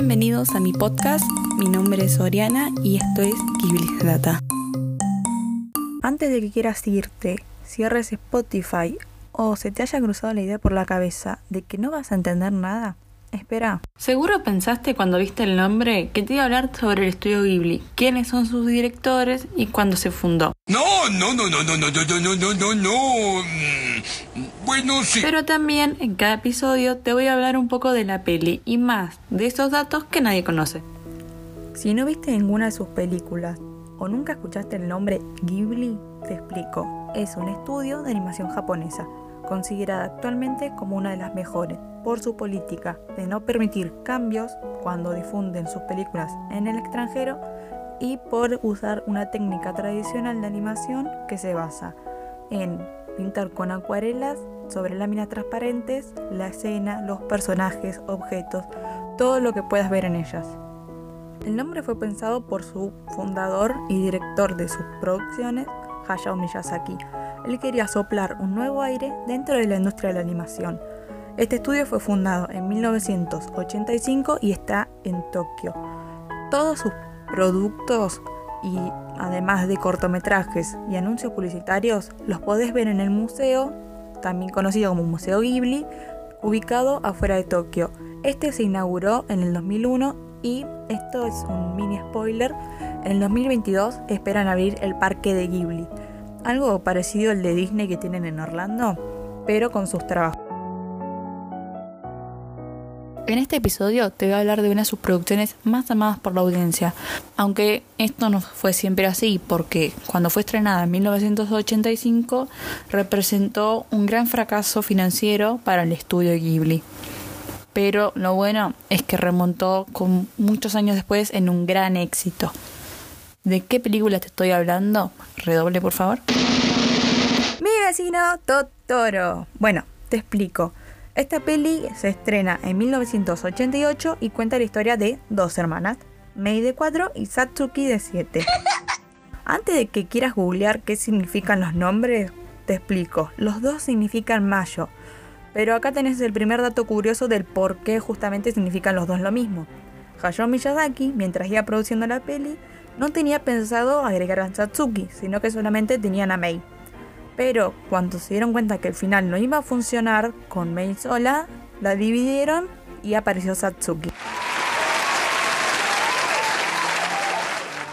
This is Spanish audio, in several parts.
Bienvenidos a mi podcast, mi nombre es Oriana y esto es Ghibli Data. Antes de que quieras irte, cierres Spotify o se te haya cruzado la idea por la cabeza de que no vas a entender nada, espera. Seguro pensaste cuando viste el nombre que te iba a hablar sobre el estudio Ghibli, quiénes son sus directores y cuándo se fundó. No, no, no, no, no, no, no, no, no, no, no. Mm, Bueno, sí. Pero también en cada episodio te voy a hablar un poco de la peli y más de esos datos que nadie conoce. Si no viste ninguna de sus películas o nunca escuchaste el nombre Ghibli, te explico. Es un estudio de animación japonesa, considerada actualmente como una de las mejores por su política de no permitir cambios cuando difunden sus películas en el extranjero y por usar una técnica tradicional de animación que se basa en pintar con acuarelas sobre láminas transparentes la escena, los personajes, objetos, todo lo que puedas ver en ellas. El nombre fue pensado por su fundador y director de sus producciones, Hayao Miyazaki. Él quería soplar un nuevo aire dentro de la industria de la animación. Este estudio fue fundado en 1985 y está en Tokio. Todos sus productos y además de cortometrajes y anuncios publicitarios los podés ver en el museo, también conocido como Museo Ghibli, ubicado afuera de Tokio. Este se inauguró en el 2001 y esto es un mini spoiler. En el 2022 esperan abrir el parque de Ghibli, algo parecido al de Disney que tienen en Orlando, pero con sus trabajos. En este episodio te voy a hablar de una de sus producciones más amadas por la audiencia, aunque esto no fue siempre así, porque cuando fue estrenada en 1985 representó un gran fracaso financiero para el estudio Ghibli. Pero lo bueno es que remontó con muchos años después en un gran éxito. ¿De qué película te estoy hablando? Redoble, por favor. Mi vecino Totoro. Bueno, te explico. Esta peli se estrena en 1988 y cuenta la historia de dos hermanas, Mei de 4 y Satsuki de 7. Antes de que quieras googlear qué significan los nombres, te explico. Los dos significan mayo, pero acá tenés el primer dato curioso del por qué justamente significan los dos lo mismo. Hayao Miyazaki, mientras iba produciendo la peli, no tenía pensado agregar a Satsuki, sino que solamente tenían a Mei. Pero cuando se dieron cuenta que el final no iba a funcionar con Mei sola, la dividieron y apareció Satsuki.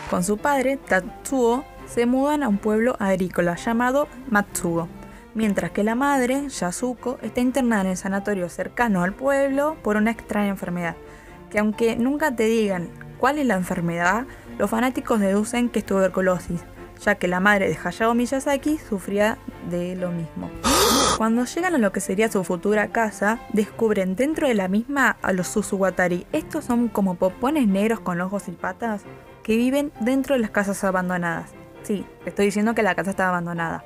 Con su padre, Tatsuo, se mudan a un pueblo agrícola llamado Matsuo, mientras que la madre, Yasuko, está internada en el sanatorio cercano al pueblo por una extraña enfermedad, que aunque nunca te digan cuál es la enfermedad, los fanáticos deducen que es tuberculosis, ya que la madre de Hayao Miyazaki sufría de lo mismo. Cuando llegan a lo que sería su futura casa, descubren dentro de la misma a los Susuwatari. Estos son como popones negros con ojos y patas que viven dentro de las casas abandonadas. Sí, estoy diciendo que la casa está abandonada.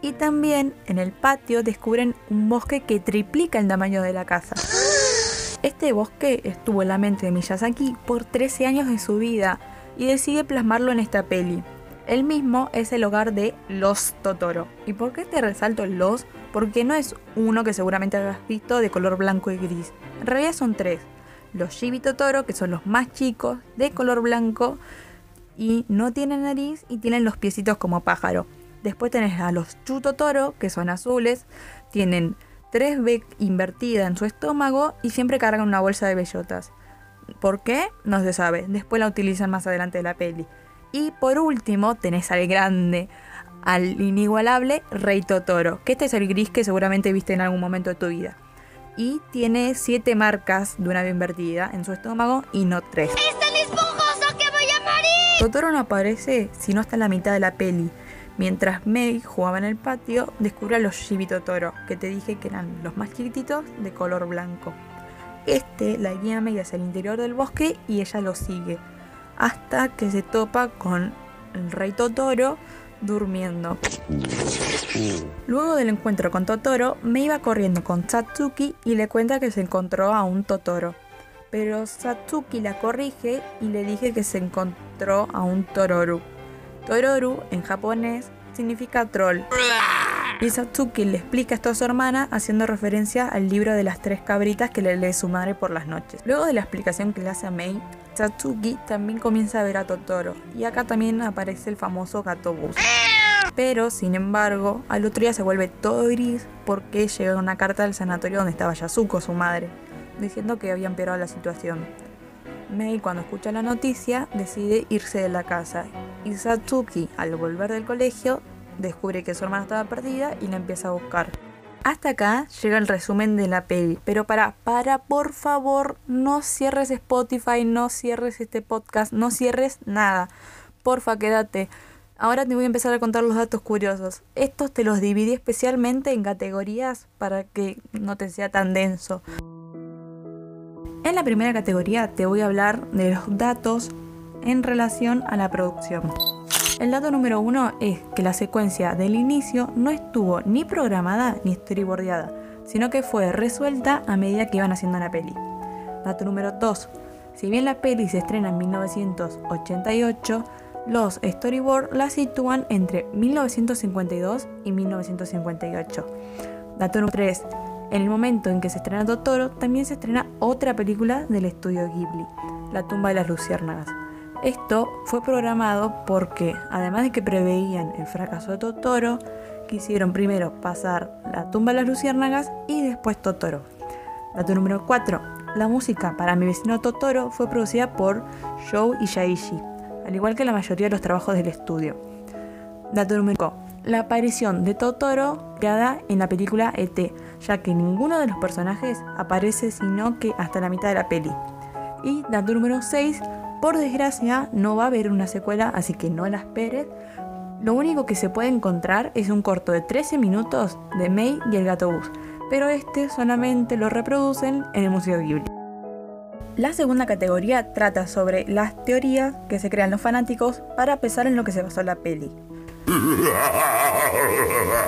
Y también en el patio descubren un bosque que triplica el tamaño de la casa. Este bosque estuvo en la mente de Miyazaki por 13 años de su vida y decide plasmarlo en esta peli. El mismo es el hogar de los Totoro. ¿Y por qué te resalto los? Porque no es uno que seguramente habrás visto de color blanco y gris. En realidad son tres. Los Shibi Totoro, que son los más chicos, de color blanco y no tienen nariz y tienen los piecitos como pájaro. Después tenés a los Chu Totoro, que son azules, tienen tres B invertida en su estómago y siempre cargan una bolsa de bellotas. ¿Por qué? No se sabe. Después la utilizan más adelante de la peli. Y por último tenés al grande, al inigualable Rey Totoro, que este es el gris que seguramente viste en algún momento de tu vida. Y tiene siete marcas de una B invertida en su estómago y no tres. ¡Es tan esponjoso que voy a morir! Totoro no aparece sino hasta la mitad de la peli. Mientras Mei jugaba en el patio, descubre a los Shibi Totoro, que te dije que eran los más chiquititos de color blanco. Este la guía a Mei hacia el interior del bosque y ella lo sigue, hasta que se topa con el rey Totoro durmiendo. Luego del encuentro con Totoro, Mei va corriendo con Satsuki y le cuenta que se encontró a un Totoro. Pero Satsuki la corrige y le dice que se encontró a un Tororu. Tororu en japonés significa troll. Y Satsuki le explica esto a su hermana haciendo referencia al libro de las tres cabritas que le lee su madre por las noches. Luego de la explicación que le hace a Mei, Satsuki también comienza a ver a Totoro y acá también aparece el famoso gato bus. Pero, sin embargo, al otro día se vuelve todo gris porque llega una carta del sanatorio donde estaba Yasuko, su madre, diciendo que había empeorado la situación. Mei, cuando escucha la noticia, decide irse de la casa y Satsuki, al volver del colegio, descubre que su hermana estaba perdida y la empieza a buscar. Hasta acá llega el resumen de la peli, pero para, para, por favor, no cierres Spotify, no cierres este podcast, no cierres nada. Porfa, quédate. Ahora te voy a empezar a contar los datos curiosos. Estos te los dividí especialmente en categorías para que no te sea tan denso. En la primera categoría te voy a hablar de los datos en relación a la producción. El dato número uno es que la secuencia del inicio no estuvo ni programada ni storyboardeada, sino que fue resuelta a medida que iban haciendo la peli. Dato número 2. Si bien la peli se estrena en 1988, los storyboards la sitúan entre 1952 y 1958. Dato número 3. En el momento en que se estrena Totoro, también se estrena otra película del estudio Ghibli, La tumba de las luciérnagas. Esto fue programado porque, además de que preveían el fracaso de Totoro, quisieron primero pasar La tumba de las luciérnagas y después Totoro. Dato número 4. La música para Mi vecino Totoro fue producida por Shou Ishaishi, al igual que la mayoría de los trabajos del estudio. Dato número 5. La aparición de Totoro creada en la película ET, ya que ninguno de los personajes aparece sino que hasta la mitad de la peli. Y dato número 6. Por desgracia no va a haber una secuela, así que no la esperes. Lo único que se puede encontrar es un corto de 13 minutos de Mei y el gato bus, pero este solamente lo reproducen en el Museo Ghibli. La segunda categoría trata sobre las teorías que se crean los fanáticos para pensar en lo que se basó la peli.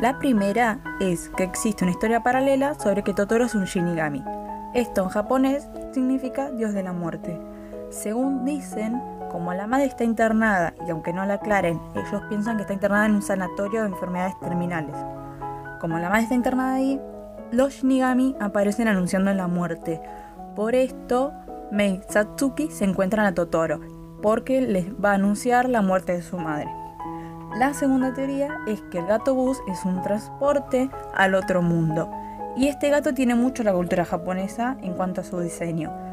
La primera es que existe una historia paralela sobre que Totoro es un Shinigami. Esto en japonés significa dios de la muerte. Según dicen, como la madre está internada y aunque no la aclaren, ellos piensan que está internada en un sanatorio de enfermedades terminales. Como la madre está internada ahí, los Shinigami aparecen anunciando la muerte. Por esto, Mei Satsuki se encuentran a Totoro, porque les va a anunciar la muerte de su madre. La segunda teoría es que el gato bus es un transporte al otro mundo. Y este gato tiene mucho la cultura japonesa en cuanto a su diseño,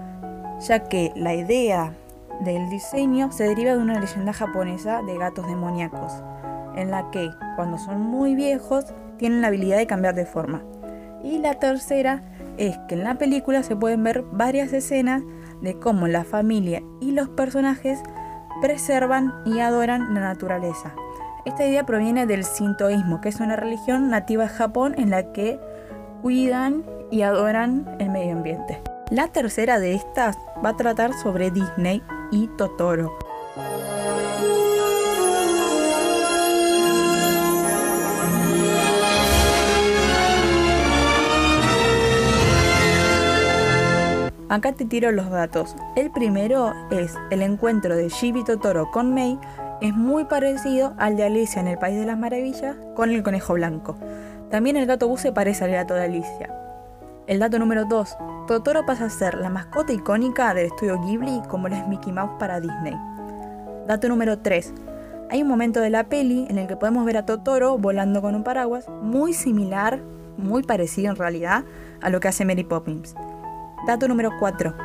ya que la idea del diseño se deriva de una leyenda japonesa de gatos demoníacos, en la que cuando son muy viejos tienen la habilidad de cambiar de forma. Y la tercera es que en la película se pueden ver varias escenas de cómo la familia y los personajes preservan y adoran la naturaleza. Esta idea proviene del sintoísmo, que es una religión nativa de Japón en la que cuidan y adoran el medio ambiente. La tercera de estas va a tratar sobre Disney y Totoro. Acá te tiro los datos. El primero es el encuentro de Shibi Totoro con Mei es muy parecido al de Alicia en el País de las Maravillas con el conejo blanco. También el gato bus se parece al gato de Alicia. El dato número 2. Totoro pasa a ser la mascota icónica del estudio Ghibli como lo es Mickey Mouse para Disney. Dato número 3. Hay un momento de la peli en el que podemos ver a Totoro volando con un paraguas muy similar, muy parecido en realidad, a lo que hace Mary Poppins. Dato número 4.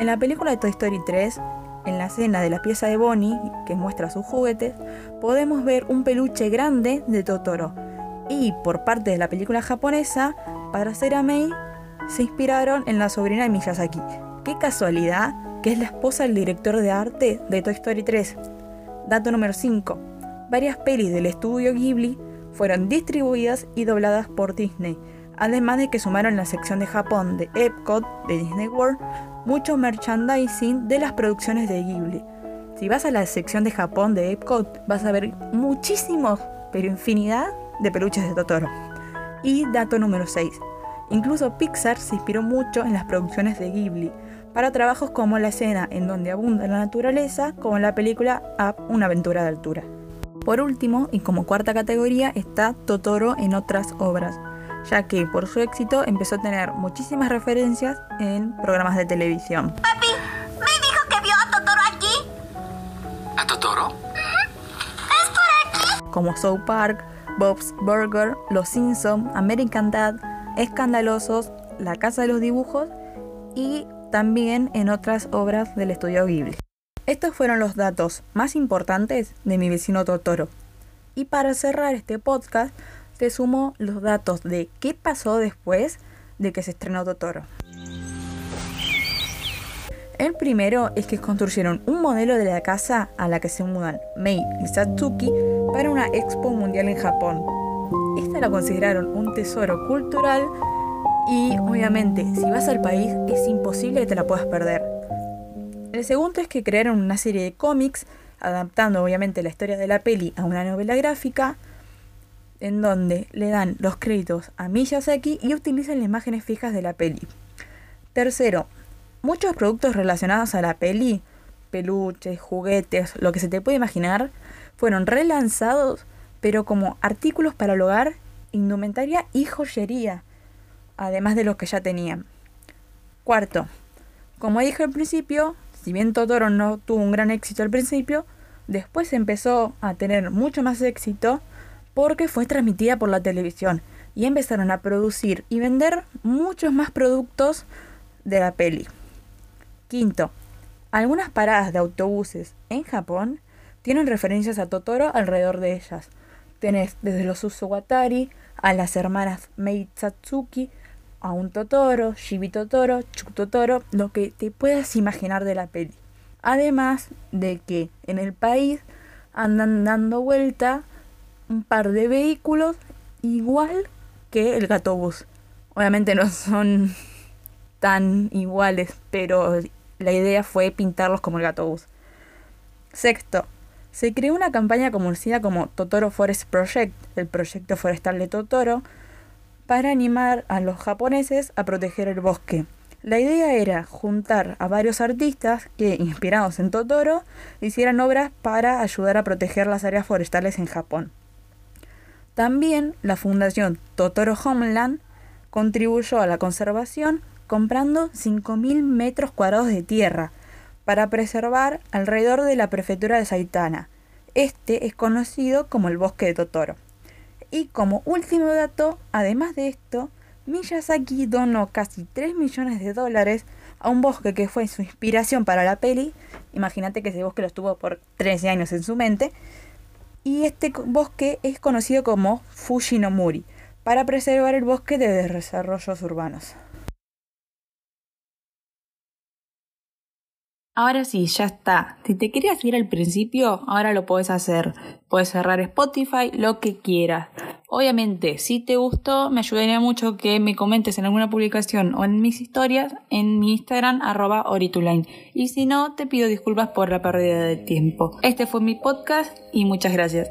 En la película de Toy Story 3, en la escena de la pieza de Bonnie, que muestra sus juguetes, podemos ver un peluche grande de Totoro. Y por parte de la película japonesa, para hacer a Mei, se inspiraron en la sobrina de Miyazaki. Qué casualidad que es la esposa del director de arte de Toy Story 3. Dato número 5. Varias pelis del estudio Ghibli fueron distribuidas y dobladas por Disney, además de que sumaron la sección de Japón de Epcot de Disney World mucho merchandising de las producciones de Ghibli. Si vas a la sección de Japón de Epcot, vas a ver muchísimos, pero infinidad de peluches de Totoro. Y dato número 6. Incluso Pixar se inspiró mucho en las producciones de Ghibli para trabajos como la escena en donde abunda la naturaleza, como la película Up, una aventura de altura. Por último, y como cuarta categoría, está Totoro en otras obras, ya que por su éxito empezó a tener muchísimas referencias en programas de televisión. Papi, me dijo que vio a Totoro aquí. ¿A Totoro? ¿Es por aquí? como South Park, Bob's Burger, Los Simpson, American Dad, Escandalosos, La Casa de los Dibujos y también en otras obras del estudio Ghibli. Estos fueron los datos más importantes de mi vecino Totoro. Y para cerrar este podcast, te sumo los datos de qué pasó después de que se estrenó Totoro. El primero es que construyeron un modelo de la casa a la que se mudan Mei y Satsuki para una expo mundial en Japón. La consideraron un tesoro cultural y obviamente si vas al país es imposible que te la puedas perder. El segundo es que crearon una serie de cómics adaptando obviamente la historia de la peli a una novela gráfica en donde le dan los créditos a Miyazaki y utilizan las imágenes fijas de la peli. Tercero, muchos productos relacionados a la peli, peluches, juguetes, lo que se te puede imaginar, fueron relanzados, pero como artículos para el hogar, indumentaria y joyería, además de los que ya tenían. Cuarto, como dije al principio, si bien Totoro no tuvo un gran éxito al principio, después empezó a tener mucho más éxito porque fue transmitida por la televisión y empezaron a producir y vender muchos más productos de la peli. Quinto, algunas paradas de autobuses en Japón tienen referencias a Totoro alrededor de ellas. Tenés desde los Usuwatari a las hermanas Mei Satsuki, a un Totoro, Shibi Totoro, Chuk Totoro, lo que te puedas imaginar de la peli. Además de que en el país andan dando vuelta un par de vehículos igual que el gatobús. Obviamente no son tan iguales, pero la idea fue pintarlos como el gatobús. Sexto, se creó una campaña conocida como Totoro Forest Project, el proyecto forestal de Totoro, para animar a los japoneses a proteger el bosque. La idea era juntar a varios artistas que, inspirados en Totoro, hicieran obras para ayudar a proteger las áreas forestales en Japón. También la fundación Totoro Homeland contribuyó a la conservación comprando 5.000 metros cuadrados de tierra para preservar alrededor de la prefectura de Saitana. Este es conocido como el bosque de Totoro. Y como último dato, además de esto, Miyazaki donó casi 3 millones de dólares a un bosque que fue su inspiración para la peli. Imagínate que ese bosque lo estuvo por 13 años en su mente. Y este bosque es conocido como Fushinomuri, para preservar el bosque de desarrollos urbanos. Ahora sí, ya está. Si te querías ir al principio, ahora lo puedes hacer. Puedes cerrar Spotify, lo que quieras. Obviamente, si te gustó, me ayudaría mucho que me comentes en alguna publicación o en mis historias en mi Instagram, arroba Orituline. Y si no, te pido disculpas por la pérdida de tiempo. Este fue mi podcast y muchas gracias.